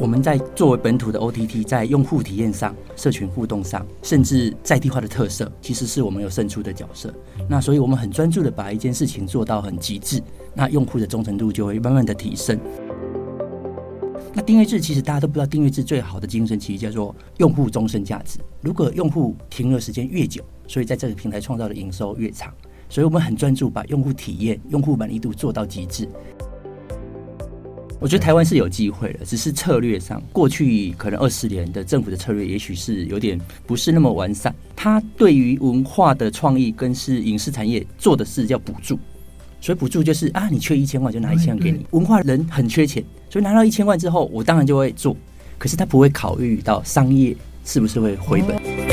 我们在作为本土的 OTT，在用户体验上、社群互动上，甚至在地化的特色，其实是我们有胜出的角色。那所以我们很专注的把一件事情做到很极致，那用户的忠诚度就会慢慢的提升。那订阅制其实大家都不知道，订阅制最好的精神其实叫做用户终身价值。如果用户停留时间越久，所以在这个平台创造的营收越长。所以我们很专注把用户体验、用户满意度做到极致。我觉得台湾是有机会的，只是策略上，过去可能二十年的政府的策略，也许是有点不是那么完善。它对于文化的创意跟是影视产业做的事叫补助，所以补助就是啊，你缺一千万就拿一千万给你。文化人很缺钱，所以拿到一千万之后，我当然就会做，可是他不会考虑到商业是不是会回本。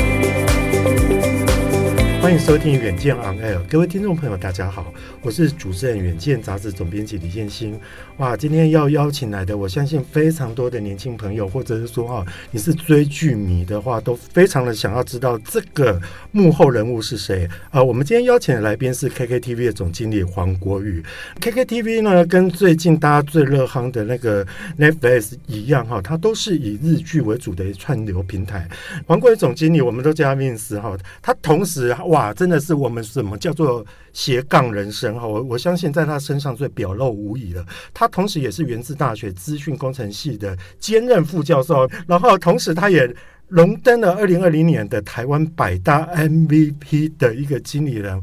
欢迎收听《远见 On Air》，各位听众朋友，大家好，我是主持人《远见》杂志总编辑李建新。哇，今天要邀请来的，我相信非常多的年轻朋友，或者是说哈，你是追剧迷的话，都非常的想要知道这个幕后人物是谁啊。我们今天邀请的来宾是 KKTV 的总经理黄国宇。KKTV 呢，跟最近大家最热夯的那个 Netflix 一样哈，它都是以日剧为主的串流平台。黄国宇总经理，我们都叫他 Vince 哈，他同时哇，真的是我们什么叫做斜杠人生哈？我我相信在他身上最表露无遗了。他同时也是源自大学资讯工程系的兼任副教授，然后同时他也。荣登了二零二零年的台湾百大 MVP 的一个经理人。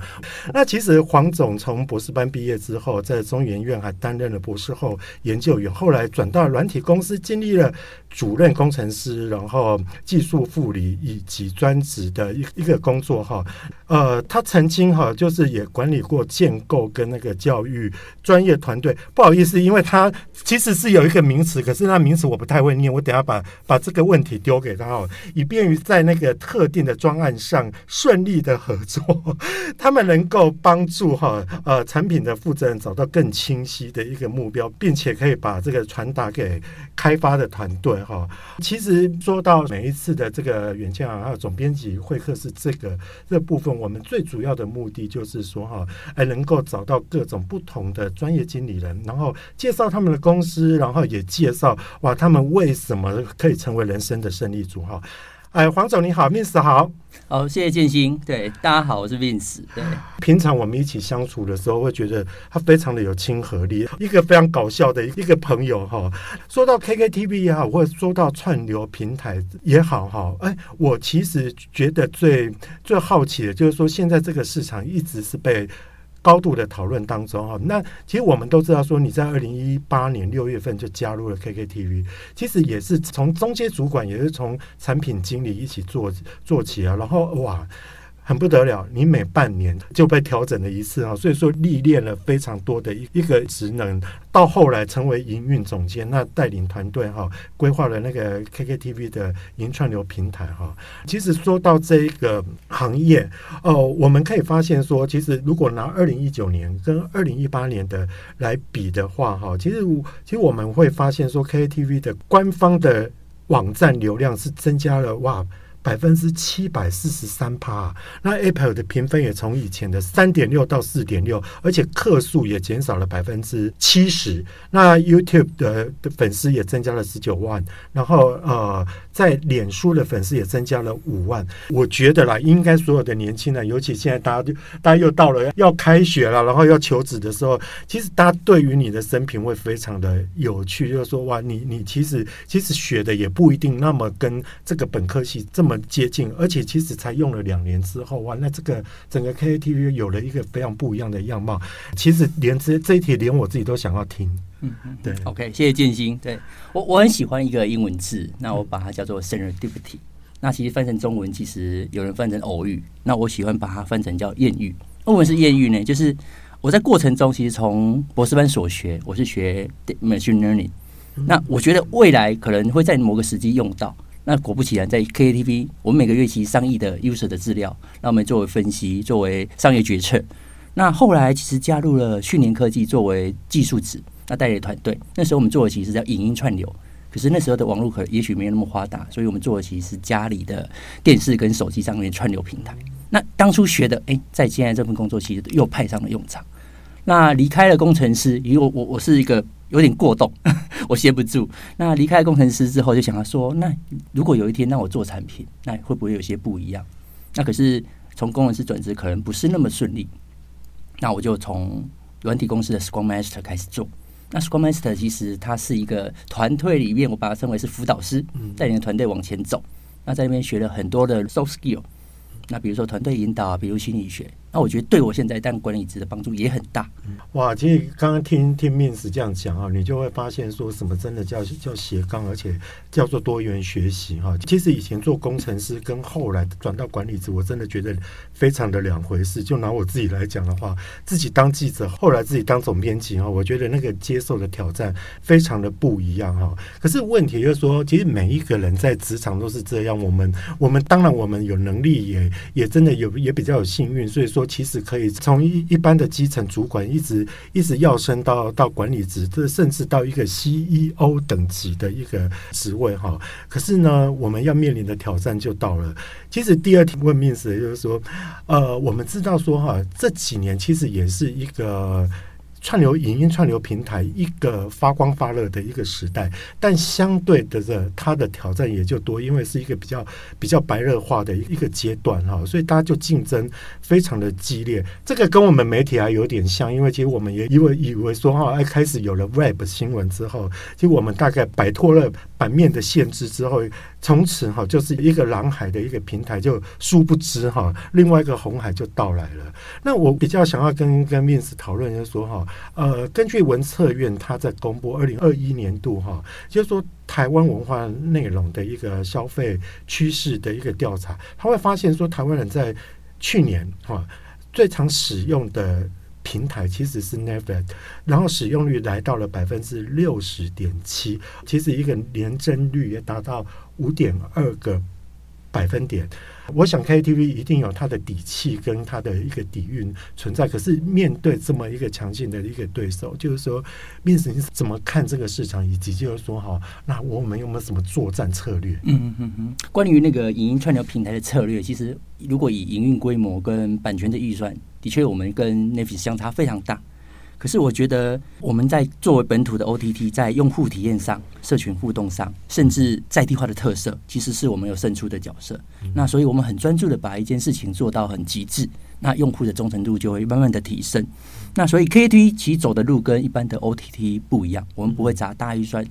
那其实黄总从博士班毕业之后，在中研院还担任了博士后研究员，后来转到软体公司，经历了主任工程师，然后技术副理以及专职的一一个工作哈。呃，他曾经哈就是也管理过建构跟那个教育专业团队。不好意思，因为他其实是有一个名词，可是那名词我不太会念，我等下把把这个问题丢给他哦。以便于在那个特定的专案上顺利的合作，他们能够帮助哈呃产品的负责人找到更清晰的一个目标，并且可以把这个传达给开发的团队哈。其实说到每一次的这个远见啊，还有总编辑会客室这个这部分，我们最主要的目的就是说哈，哎能够找到各种不同的专业经理人，然后介绍他们的公司，然后也介绍哇他们为什么可以成为人生的胜利组哈。哎，黄总你好，Vince 好，好，谢谢建新。对，大家好，我是 Vince。对，平常我们一起相处的时候，会觉得他非常的有亲和力，一个非常搞笑的一个朋友哈。说到 KKTV 也好，或者说到串流平台也好哈，哎，我其实觉得最最好奇的就是说，现在这个市场一直是被。高度的讨论当中哈，那其实我们都知道说，你在二零一八年六月份就加入了 KKTV，其实也是从中间主管，也是从产品经理一起做做起啊，然后哇。很不得了，你每半年就被调整了一次啊，所以说历练了非常多的一一个职能，到后来成为营运总监，那带领团队哈，规划了那个 KKTV 的云串流平台哈。其实说到这一个行业哦，我们可以发现说，其实如果拿二零一九年跟二零一八年的来比的话哈，其实其实我们会发现说，KKTV 的官方的网站流量是增加了哇。百分之七百四十三趴，那 Apple 的评分也从以前的三点六到四点六，而且客数也减少了百分之七十。那 YouTube 的的粉丝也增加了十九万，然后呃，在脸书的粉丝也增加了五万。我觉得啦，应该所有的年轻人，尤其现在大家就大家又到了要开学了，然后要求职的时候，其实大家对于你的生平会非常的有趣，就是说哇，你你其实其实学的也不一定那么跟这个本科系这么。接近，而且其实才用了两年之后，哇，那这个整个 KKTV 有了一个非常不一样的样貌。其实连这这一题，连我自己都想要听。嗯嗯，对。OK，谢谢建新。对我我很喜欢一个英文字，那我把它叫做 Serendipity。那其实翻成中文，其实有人翻成偶遇，那我喜欢把它翻成叫艳遇。为什么是艳遇呢？就是我在过程中，其实从博士班所学，我是学 Machine Learning。那我觉得未来可能会在某个时机用到。那果不其然，在 KTV，我们每个月其实上亿的 user 的资料，那我们作为分析，作为商业决策。那后来其实加入了讯连科技，作为技术职，那带领团队。那时候我们做的其实叫影音串流，可是那时候的网络可也许没有那么发达，所以我们做的其实是家里的电视跟手机上面串流平台。那当初学的，哎，在现在这份工作其实又派上了用场。那离开了工程师，因为我我是一个。有点过动，我歇不住。那离开工程师之后，就想要说，那如果有一天让我做产品，那会不会有些不一样？那可是从工程师转职可能不是那么顺利。那我就从软体公司的 Scrum Master 开始做。那 Scrum Master 其实它是一个团队里面，我把它称为是辅导师，带领团队往前走。那在那边学了很多的 soft skill。那比如说团队引导，比如心理学。那我觉得对我现在当管理职的帮助也很大。哇，其实刚刚听听 Mins 这样讲啊，你就会发现说什么真的叫叫斜杠，而且叫做多元学习哈。其实以前做工程师跟后来转到管理职，我真的觉得非常的两回事。就拿我自己来讲的话，自己当记者，后来自己当总编辑哈，我觉得那个接受的挑战非常的不一样哈。可是问题就是说，其实每一个人在职场都是这样。我们我们当然我们有能力，也也真的有也比较有幸运，所以说。其实可以从一一般的基层主管一直一直要升到到管理职，这甚至到一个 CEO 等级的一个职位哈。可是呢，我们要面临的挑战就到了。其实第二题问面试就是说，呃，我们知道说哈，这几年其实也是一个。串流影音串流平台一个发光发热的一个时代，但相对的这它的挑战也就多，因为是一个比较比较白热化的一个阶段哈，所以大家就竞争非常的激烈。这个跟我们媒体还有点像，因为其实我们也以为以为说哈，一开始有了 Web 新闻之后，其实我们大概摆脱了版面的限制之后。从此哈，就是一个蓝海的一个平台，就殊不知哈，另外一个红海就到来了。那我比较想要跟跟 Mins 讨论，就是说哈，呃，根据文策院他在公布二零二一年度哈，就是说台湾文化内容的一个消费趋势的一个调查，他会发现说，台湾人在去年哈最常使用的。平台其实是 Netflix，然后使用率来到了百分之六十点七，其实一个年增率也达到五点二个百分点。我想 KTV 一定有它的底气跟它的一个底蕴存在，可是面对这么一个强劲的一个对手，就是说，Mins 你怎么看这个市场，以及就是说哈，那我们有没有什么作战策略？嗯嗯嗯，关于那个影音串流平台的策略，其实如果以营运规模跟版权的预算。的确，我们跟 Netflix 相差非常大。可是，我觉得我们在作为本土的 OTT，在用户体验上、社群互动上，甚至在地化的特色，其实是我们有胜出的角色。那所以，我们很专注的把一件事情做到很极致，那用户的忠诚度就会慢慢的提升。那所以，KTV 其实走的路跟一般的 OTT 不一样，我们不会砸大预算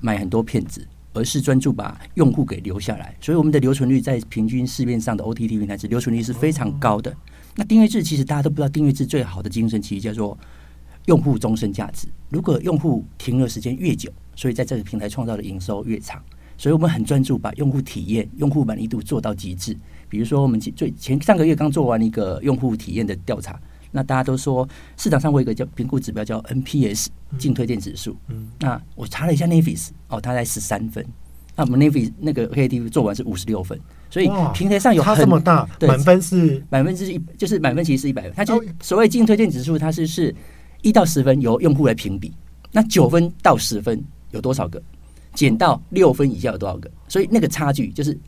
买很多片子，而是专注把用户给留下来。所以，我们的留存率在平均市面上的 OTT 平台是留存率是非常高的。那订阅制其实大家都不知道，订阅制最好的精神其实叫做用户终身价值。如果用户停留时间越久，所以在这个平台创造的营收越长。所以我们很专注把用户体验、用户满意度做到极致。比如说，我们最前上个月刚做完一个用户体验的调查，那大家都说市场上会有一个叫评估指标叫 NPS 净推荐指数。嗯，那我查了一下 Navis，哦，它才十三分。那我们 Navis 那个 KTV 做完是五十六分。所以平台上有很它这么大，满分是满分之一，就是满分其实是一百分。它就所谓净推荐指数，它是是一到十分由用户来评比。那九分到十分有多少个？减到六分以下有多少个？所以那个差距就是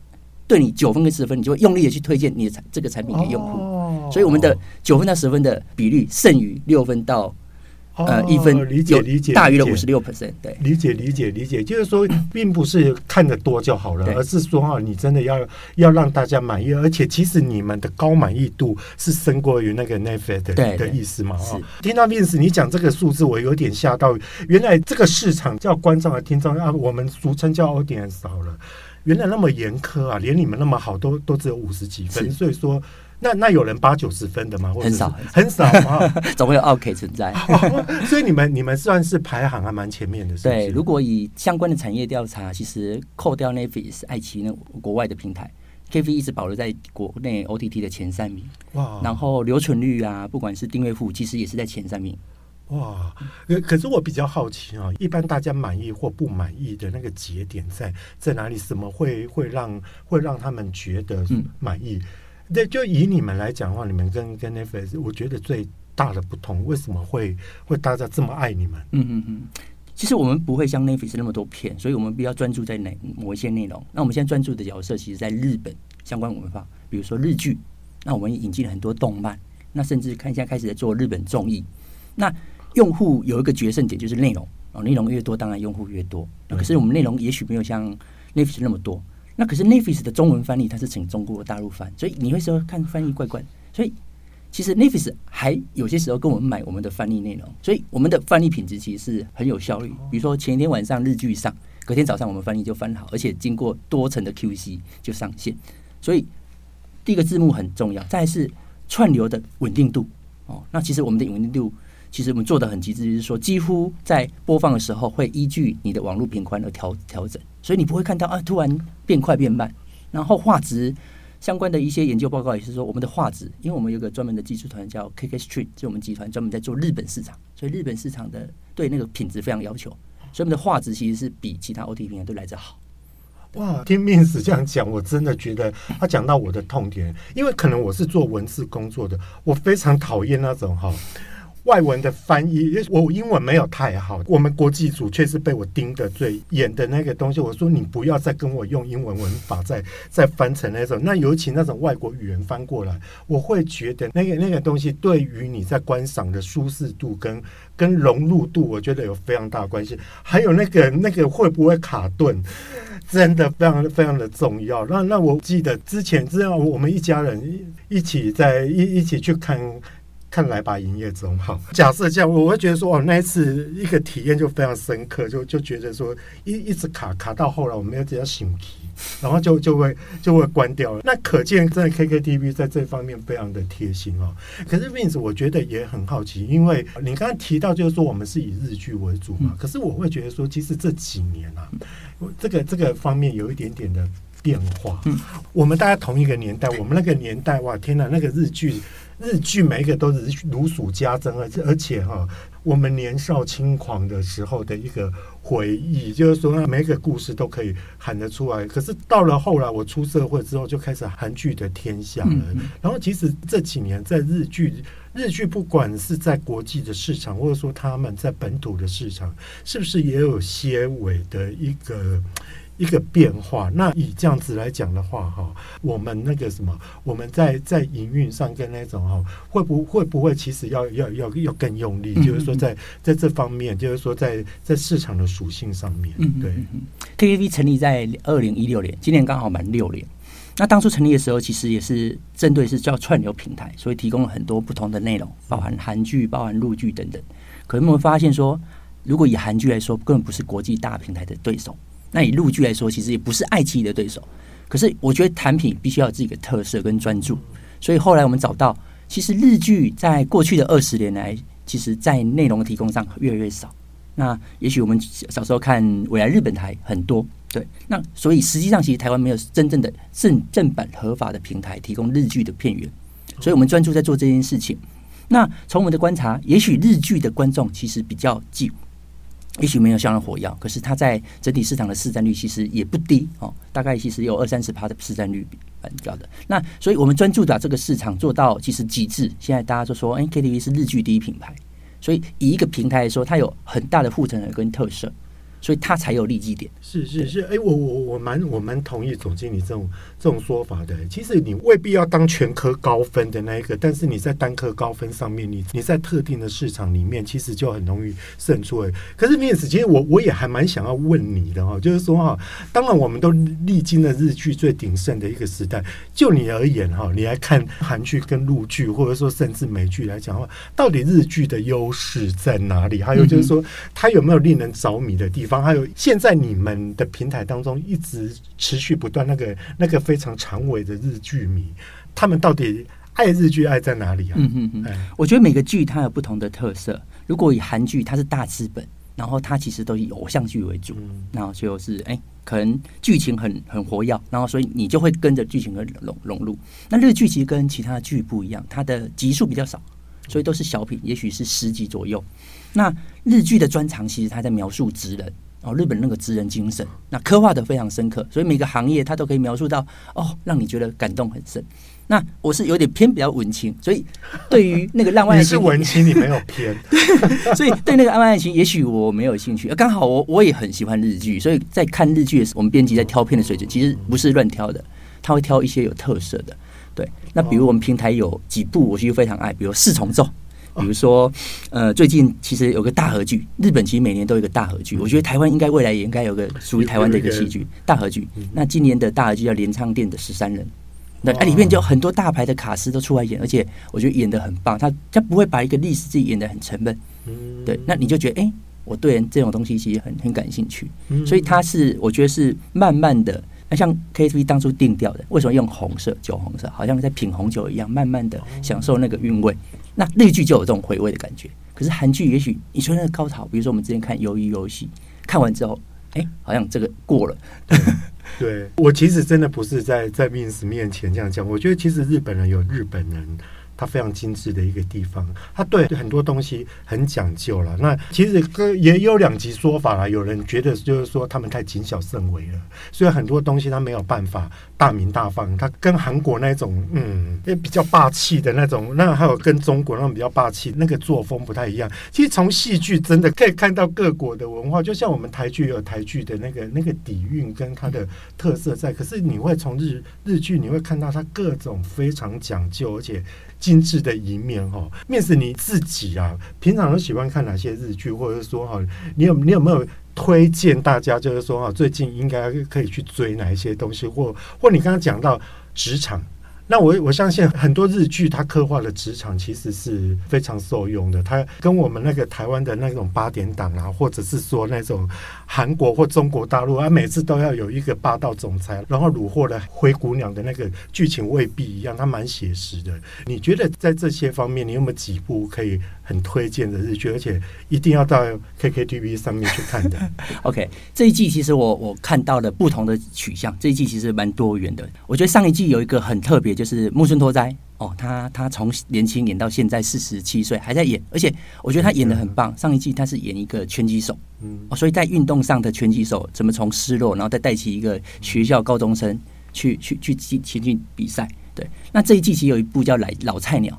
对你九分跟十分，你就会用力的去推荐你的产这个产品给用户。所以我们的九分到十分的比率剩余六分到。呃，一分理解理解大于了五十六 percent，对，理解理解理解，就是说，并不是看得多就好了，而是说哈，你真的要要让大家满意，而且其实你们的高满意度是胜过于那个 Netflix 的的意思嘛？哈，听到 Vince 你讲这个数字，我有点吓到，原来这个市场叫观众和听众啊，我们俗称叫 audience 好了，原来那么严苛啊，连你们那么好都都只有五十几分，所以说。那那有人八九十分的吗？或者很少 很少啊，总会有 OK 存在。所以你们你们算是排行还蛮前面的是是？对，如果以相关的产业调查，其实扣掉 Netflix、爱奇艺那国外的平台，KV 一直保留在国内 OTT 的前三名。哇！然后留存率啊，不管是订阅户，其实也是在前三名。哇！可可是我比较好奇啊，一般大家满意或不满意的那个节点在在哪里？什么会会让会让他们觉得满意？嗯对，就以你们来讲的话，你们跟跟 Netflix，我觉得最大的不同，为什么会会大家这么爱你们？嗯嗯嗯，其实我们不会像 Netflix 那么多片，所以我们比较专注在哪某一些内容。那我们现在专注的角色，其实在日本相关文化，比如说日剧。那我们引进了很多动漫，那甚至看现在开始在做日本综艺。那用户有一个决胜点，就是内容。哦，内容越多，当然用户越多。那可是我们内容也许没有像 Netflix 那么多。那可是 Netflix 的中文翻译，它是请中国大陆翻，所以你会说看翻译怪怪。所以其实 Netflix 还有些时候跟我们买我们的翻译内容，所以我们的翻译品质其实是很有效率。比如说前一天晚上日剧上，隔天早上我们翻译就翻好，而且经过多层的 QC 就上线。所以第一个字幕很重要，再是串流的稳定度哦。那其实我们的稳定度。其实我们做的很极致，就是说几乎在播放的时候会依据你的网络频宽而调调整，所以你不会看到啊突然变快变慢。然后画质相关的一些研究报告也是说，我们的画质，因为我们有个专门的技术团叫 KK Street，就我们集团专门在做日本市场，所以日本市场的对那个品质非常要求，所以我们的画质其实是比其他 OTT 平台都来得好。哇，听 Vince 这样讲，我真的觉得他讲到我的痛点，因为可能我是做文字工作的，我非常讨厌那种哈。外文的翻译，我英文没有太好。我们国际组却是被我盯得最严的那个东西。我说你不要再跟我用英文文法再再翻成那种。那尤其那种外国语言翻过来，我会觉得那个那个东西对于你在观赏的舒适度跟跟融入度，我觉得有非常大的关系。还有那个那个会不会卡顿，真的非常非常的重要。那那我记得之前这样，我们一家人一起在一一起去看。看来吧，营业中好。假设这样，我会觉得说，哦，那一次一个体验就非常深刻，就就觉得说，一一直卡卡到后来，我们要直接醒题，然后就就会就会关掉了。那可见，真的 KKTV 在这方面非常的贴心哦。可是 Vince，我觉得也很好奇，因为你刚刚提到，就是说我们是以日剧为主嘛。可是我会觉得说，其实这几年啊，这个这个方面有一点点的变化。嗯我们大家同一个年代，我们那个年代，哇，天哪，那个日剧。日剧每一个都是如数家珍，而且而且哈，我们年少轻狂的时候的一个回忆，就是说每一个故事都可以喊得出来。可是到了后来，我出社会之后，就开始韩剧的天下了。然后，其实这几年在日剧，日剧不管是在国际的市场，或者说他们在本土的市场，是不是也有些微的一个？一个变化，那以这样子来讲的话，哈，我们那个什么，我们在在营运上跟那种哈，会不会不会其实要要要要更用力？就是说在在这方面，就是说在在市场的属性上面，对。KKTV 成立在二零一六年，今年刚好满六年。那当初成立的时候，其实也是针对是叫串流平台，所以提供了很多不同的内容，包含韩剧、包含陆剧等等。可是我们发现说，如果以韩剧来说，根本不是国际大平台的对手。那以陆剧来说，其实也不是爱奇艺的对手。可是我觉得产品必须要有自己的特色跟专注，所以后来我们找到，其实日剧在过去的二十年来，其实在内容的提供上越来越少。那也许我们小时候看未来日本台很多，对。那所以实际上，其实台湾没有真正的正正版合法的平台提供日剧的片源，所以我们专注在做这件事情。那从我们的观察，也许日剧的观众其实比较旧。也许没有像那火药，可是它在整体市场的市占率其实也不低哦，大概其实有二三十趴的市占率很高的。那所以我们专注把这个市场做到其实极致。现在大家都说，哎，KTV 是日剧第一品牌，所以以一个平台来说，它有很大的护城河跟特色。所以它才有利基点。是是是，哎、欸，我我我蛮我蛮同意总经理这种这种说法的。其实你未必要当全科高分的那一个，但是你在单科高分上面，你你在特定的市场里面，其实就很容易胜出。哎，可是 Vince，其实我我也还蛮想要问你的哈，就是说哈，当然我们都历经了日剧最鼎盛的一个时代，就你而言哈，你来看韩剧跟陆剧，或者说甚至美剧来讲的话，到底日剧的优势在哪里？还有就是说，它有没有令人着迷的地方？还有，现在你们的平台当中一直持续不断那个那个非常长尾的日剧迷，他们到底爱日剧爱在哪里啊？嗯嗯嗯，我觉得每个剧它有不同的特色。如果以韩剧，它是大资本，然后它其实都以偶像剧为主，嗯、然后就是哎、欸，可能剧情很很活跃，然后所以你就会跟着剧情而融融入。那日剧其实跟其他剧不一样，它的集数比较少，所以都是小品，也许是十集左右。那日剧的专长其实它在描述职人。哦，日本那个职人精神，那刻画的非常深刻，所以每个行业它都可以描述到哦，让你觉得感动很深。那我是有点偏比较文青，所以对于那个浪漫爱情，你是文青，你没有偏，所以对那个浪漫爱情，也许我没有兴趣。刚好我我也很喜欢日剧，所以在看日剧的时候，我们编辑在挑片的水准其实不是乱挑的，他会挑一些有特色的。对，那比如我们平台有几部我其实非常爱，比如四重奏。比如说，呃，最近其实有个大合剧，日本其实每年都有一个大合剧，我觉得台湾应该未来也应该有个属于台湾的一个戏剧大合剧。那今年的大合剧叫《镰仓店的十三人》，那里面就很多大牌的卡司都出来演，而且我觉得演的很棒。他他不会把一个历史剧演的很沉闷，对，那你就觉得哎。我对这种东西其实很很感兴趣，所以他是我觉得是慢慢的，那像 KTV 当初定调的，为什么用红色酒红色，好像在品红酒一样，慢慢的享受那个韵味。那日剧就有这种回味的感觉，可是韩剧也许你说那个高潮，比如说我们之前看《鱿鱼游戏》，看完之后，哎，好像这个过了。对，我其实真的不是在在 Vince 面前这样讲，我觉得其实日本人有日本人。它非常精致的一个地方，它对很多东西很讲究了。那其实也有两极说法啦，有人觉得就是说他们太谨小慎微了，所以很多东西他没有办法大鸣大放。他跟韩国那种嗯，也比较霸气的那种，那还有跟中国那种比较霸气那个作风不太一样。其实从戏剧真的可以看到各国的文化，就像我们台剧有台剧的那个那个底蕴跟它的特色在。可是你会从日日剧你会看到它各种非常讲究，而且。精致的一面哈，面试你自己啊，平常都喜欢看哪些日剧，或者说哈，你有你有没有推荐大家，就是说哈，最近应该可以去追哪一些东西，或或你刚刚讲到职场。那我我相信很多日剧，它刻画的职场其实是非常受用的。它跟我们那个台湾的那种八点档啊，或者是说那种韩国或中国大陆啊，每次都要有一个霸道总裁，然后虏获了灰姑娘的那个剧情未必一样，它蛮写实的。你觉得在这些方面，你有没有几部可以很推荐的日剧，而且一定要到 KKTV 上面去看的？OK，这一季其实我我看到了不同的取向，这一季其实蛮多元的。我觉得上一季有一个很特别。就是木村拓哉哦，他他从年轻演到现在四十七岁还在演，而且我觉得他演的很棒。上一季他是演一个拳击手，嗯，所以在运动上的拳击手怎么从失落，然后再带起一个学校高中生去去去前前进比赛。对，那这一季其实有一部叫《来老菜鸟》，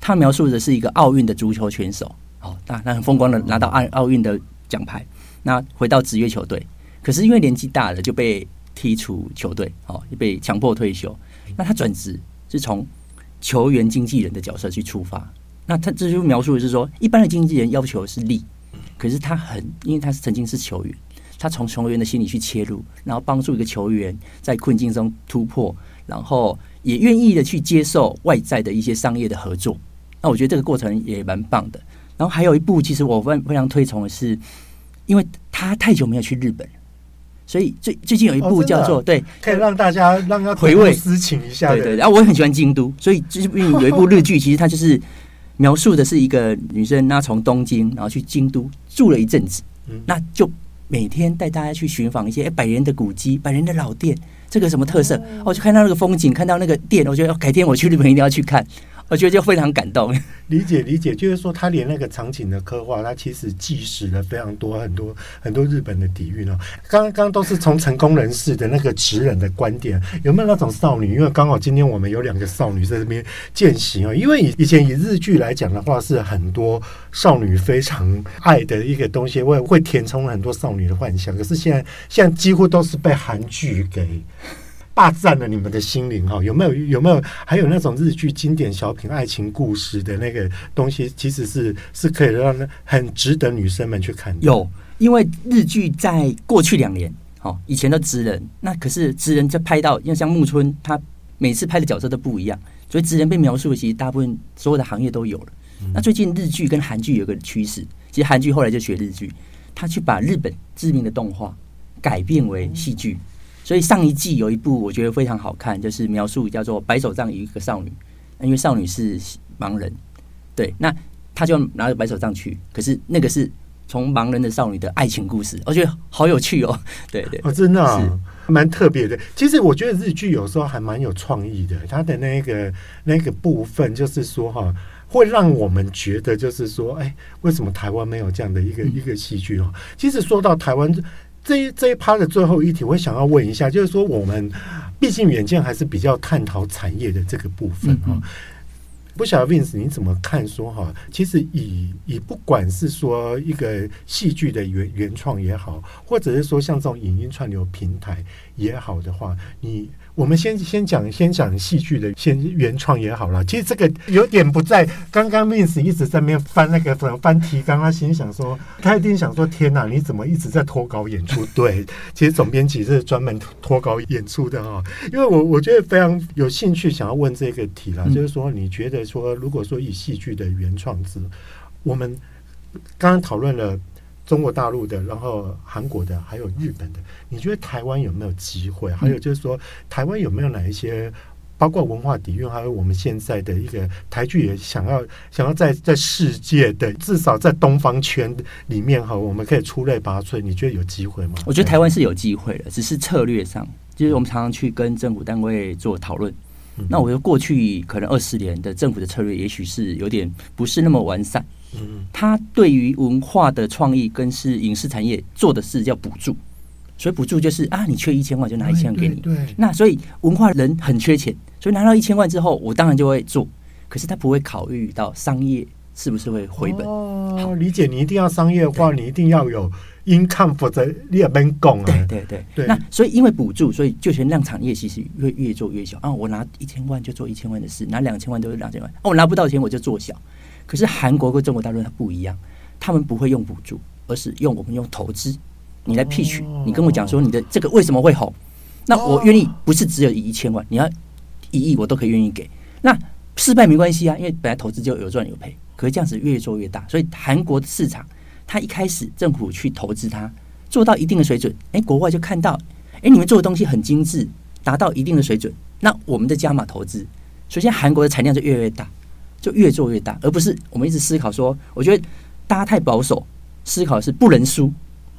他描述的是一个奥运的足球选手，哦，那那很风光的拿到奥奥运的奖牌，那回到职业球队，可是因为年纪大了就被踢出球队，哦，被强迫退休。那他转职是从球员经纪人的角色去出发，那他这就描述的是说，一般的经纪人要求是利，可是他很，因为他是曾经是球员，他从球员的心理去切入，然后帮助一个球员在困境中突破，然后也愿意的去接受外在的一些商业的合作。那我觉得这个过程也蛮棒的。然后还有一部，其实我非非常推崇的是，因为他太久没有去日本。所以最最近有一部叫做、哦、对，可以让大家让他回味思情一下。对对，然后我也很喜欢京都，所以最近有一部日剧，其实它就是描述的是一个女生，她从东京然后去京都住了一阵子，那就每天带大家去寻访一些百年的古迹、百年的老店，这个什么特色？我就看到那个风景，看到那个店，我觉得改天我去日本一定要去看。我觉得就非常感动，理解理解，就是说他连那个场景的刻画，他其实记实了非常多很多很多日本的底蕴哦。刚刚都是从成功人士的那个直人的观点，有没有那种少女？因为刚好今天我们有两个少女在这边践行啊。因为以以前以日剧来讲的话，是很多少女非常爱的一个东西，会会填充很多少女的幻想。可是现在现在几乎都是被韩剧给。霸占了你们的心灵哈，有没有有没有还有那种日剧经典小品爱情故事的那个东西，其实是是可以让很值得女生们去看的。有，因为日剧在过去两年，哦，以前的职人，那可是职人在拍到，因为像木村，他每次拍的角色都不一样，所以职人被描述的其实大部分所有的行业都有了。嗯、那最近日剧跟韩剧有个趋势，其实韩剧后来就学日剧，他去把日本知名的动画改编为戏剧。嗯所以上一季有一部我觉得非常好看，就是描述叫做《白手杖与一个少女》，因为少女是盲人，对，那他就拿着白手杖去，可是那个是从盲人的少女的爱情故事，我觉得好有趣哦，对 对，哦，真的啊，蛮特别的。其实我觉得日剧有时候还蛮有创意的，它的那个那个部分就是说哈，会让我们觉得就是说，哎，为什么台湾没有这样的一个一个戏剧哦？其实说到台湾。这一这一趴的最后一题，我想要问一下，就是说我们毕竟远见还是比较探讨产业的这个部分哈、嗯嗯。不晓得 Vince 你怎么看？说哈，其实以以不管是说一个戏剧的原原创也好，或者是说像这种影音串流平台也好的话，你。我们先先讲先讲戏剧的先原创也好了。其实这个有点不在刚刚 Mins 一直在那边翻那个翻提纲，他心想说，他一定想说，天哪，你怎么一直在脱稿演出？对，其实总编辑是专门脱稿演出的哈。因为我我觉得非常有兴趣想要问这个题了，就是说你觉得说，如果说以戏剧的原创之，我们刚刚讨论了。中国大陆的，然后韩国的，还有日本的，你觉得台湾有没有机会？还有就是说，台湾有没有哪一些，包括文化底蕴，还有我们现在的一个台剧也想要想要在在世界的至少在东方圈里面哈，我们可以出类拔萃。你觉得有机会吗？我觉得台湾是有机会的，只是策略上，就是我们常常去跟政府单位做讨论。那我觉得过去可能二十年的政府的策略，也许是有点不是那么完善。嗯，他对于文化的创意跟是影视产业做的事叫补助，所以补助就是啊，你缺一千万就拿一千万给你。对，那所以文化人很缺钱，所以拿到一千万之后，我当然就会做。可是他不会考虑到商业是不是会回本。哦，理解，你一定要商业化，你一定要有 income，否则你也没工啊。对对对对。那所以因为补助，所以就全让产业其实会越做越小啊。我拿一千万就做一千万的事，拿两千万都是两千万。哦，我拿不到钱我就做小。可是韩国跟中国大陆它不一样，他们不会用补助，而是用我们用投资。你来 pitch，你跟我讲说你的这个为什么会红？那我愿意不是只有一千万，你要一亿我都可以愿意给。那失败没关系啊，因为本来投资就有赚有赔。可是这样子越做越大，所以韩国的市场，它一开始政府去投资它，做到一定的水准，哎，国外就看到，哎，你们做的东西很精致，达到一定的水准，那我们的加码投资，首先韩国的产量就越来越大。就越做越大，而不是我们一直思考说，我觉得大家太保守，思考的是不能输。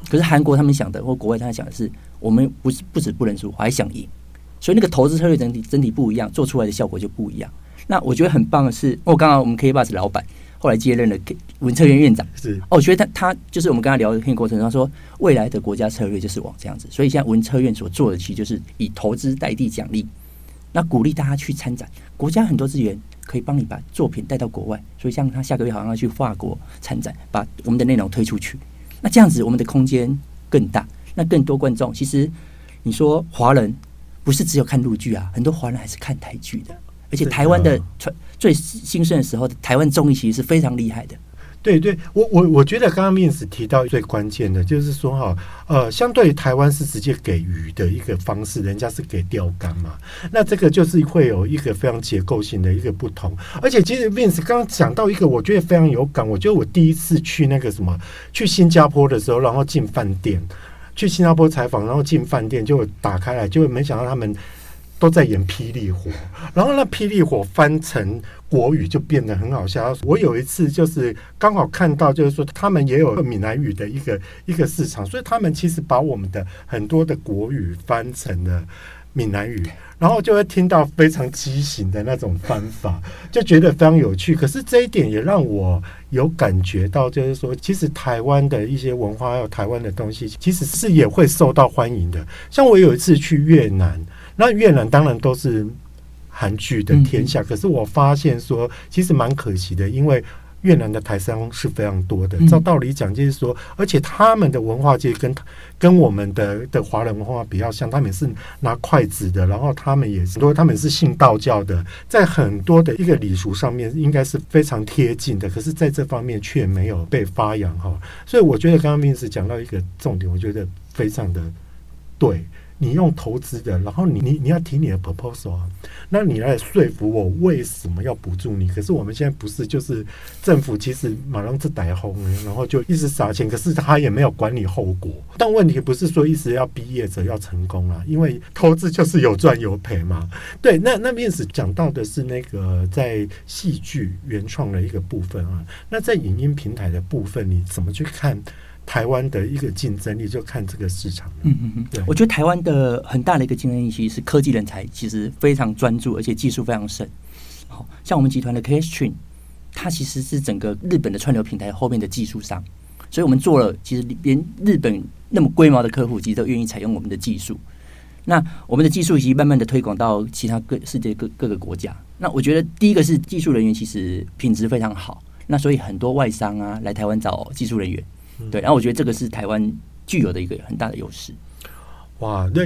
可是韩国他们想的，或国外他们想的是，我们不是不止不能输，我还想赢。所以那个投资策略整体整体不一样，做出来的效果就不一样。那我觉得很棒的是，我刚刚我们 KKBOX 老板后来接任了文策院院长，是哦，我觉得他他就是我们跟他聊的过程中，他说未来的国家策略就是往这样子。所以现在文策院所做的，其实就是以投资代替奖励，那鼓励大家去参展，国家很多资源。可以帮你把作品带到国外，所以像他下个月好像要去法国参展，把我们的内容推出去。那这样子，我们的空间更大，那更多观众。其实你说华人不是只有看陆剧啊，很多华人还是看台剧的。而且台湾的最兴盛的时候，台湾综艺其实是非常厉害的。对对，我我我觉得刚刚 Vince 提到最关键的就是说哈，呃，相对于台湾是直接给鱼的一个方式，人家是给钓竿嘛，那这个就是会有一个非常结构性的一个不同。而且其实 Vince 刚刚讲到一个，我觉得非常有感。我觉得我第一次去那个什么，去新加坡的时候，然后进饭店，去新加坡采访，然后进饭店就打开来，就没想到他们。都在演《霹雳火》，然后那《霹雳火》翻成国语就变得很好笑。我有一次就是刚好看到，就是说他们也有闽南语的一个一个市场，所以他们其实把我们的很多的国语翻成了闽南语，然后就会听到非常畸形的那种翻法，就觉得非常有趣。可是这一点也让我有感觉到，就是说，其实台湾的一些文化还有台湾的东西，其实是也会受到欢迎的。像我有一次去越南。那越南当然都是韩剧的天下，可是我发现说，其实蛮可惜的，因为越南的台商是非常多的。照道理讲，就是说，而且他们的文化界跟跟我们的的华人文化比较像，他们是拿筷子的，然后他们也是说他们是信道教的，在很多的一个礼俗上面应该是非常贴近的，可是在这方面却没有被发扬哈。所以我觉得刚刚 Vince 讲到一个重点，我觉得非常的对。你用投资的，然后你你你要提你的 proposal 啊，那你来说服我为什么要补助你？可是我们现在不是，就是政府其实马上是逮红，然后就一直撒钱，可是他也没有管理后果。但问题不是说一直要毕业者要成功啊，因为投资就是有赚有赔嘛。对，那那面试讲到的是那个在戏剧原创的一个部分啊，那在影音平台的部分，你怎么去看？台湾的一个竞争力，就看这个市场。嗯嗯嗯，对，我觉得台湾的很大的一个竞争力，其实是科技人才，其实非常专注，而且技术非常深。好，像我们集团的 Kstream，它其实是整个日本的串流平台后面的技术商，所以我们做了，其实连日本那么规模的客户，其实都愿意采用我们的技术。那我们的技术已经慢慢的推广到其他各世界各各个国家。那我觉得第一个是技术人员，其实品质非常好。那所以很多外商啊来台湾找技术人员。对，然后我觉得这个是台湾具有的一个很大的优势。哇，那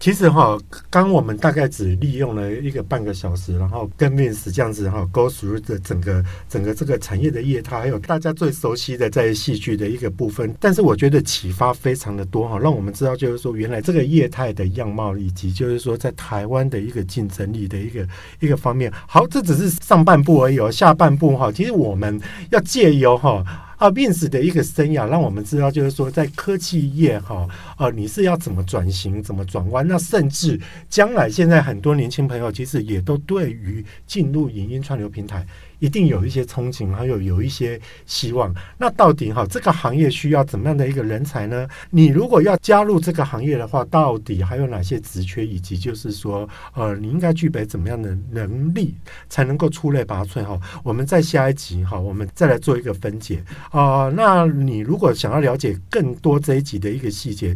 其实哈，刚我们大概只利用了一个半个小时，然后跟 v i n c 这样子哈，go through 的整个整个这个产业的业态，还有大家最熟悉的在戏剧的一个部分。但是我觉得启发非常的多哈，让我们知道就是说，原来这个业态的样貌，以及就是说在台湾的一个竞争力的一个一个方面。好，这只是上半部而已哦，下半部哈，其实我们要借由哈。啊，Vince 的一个生涯，让我们知道，就是说，在科技业哈，啊，你是要怎么转型，怎么转弯？那甚至将来，现在很多年轻朋友其实也都对于进入影音串流平台。一定有一些憧憬，还有有一些希望。那到底哈，这个行业需要怎么样的一个人才呢？你如果要加入这个行业的话，到底还有哪些职缺，以及就是说，呃，你应该具备怎么样的能力，才能够出类拔萃哈？我们在下一集哈，我们再来做一个分解啊、呃。那你如果想要了解更多这一集的一个细节，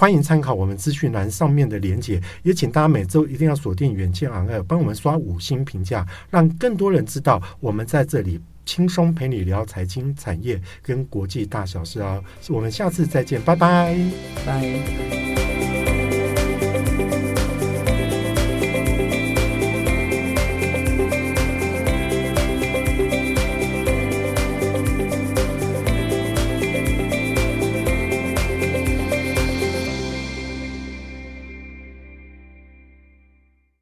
欢迎参考我们资讯栏上面的连结，也请大家每周一定要锁定远见 on air，帮我们刷五星评价，让更多人知道我们在这里轻松陪你聊财经、产业跟国际大小事哦。我们下次再见，拜拜，拜。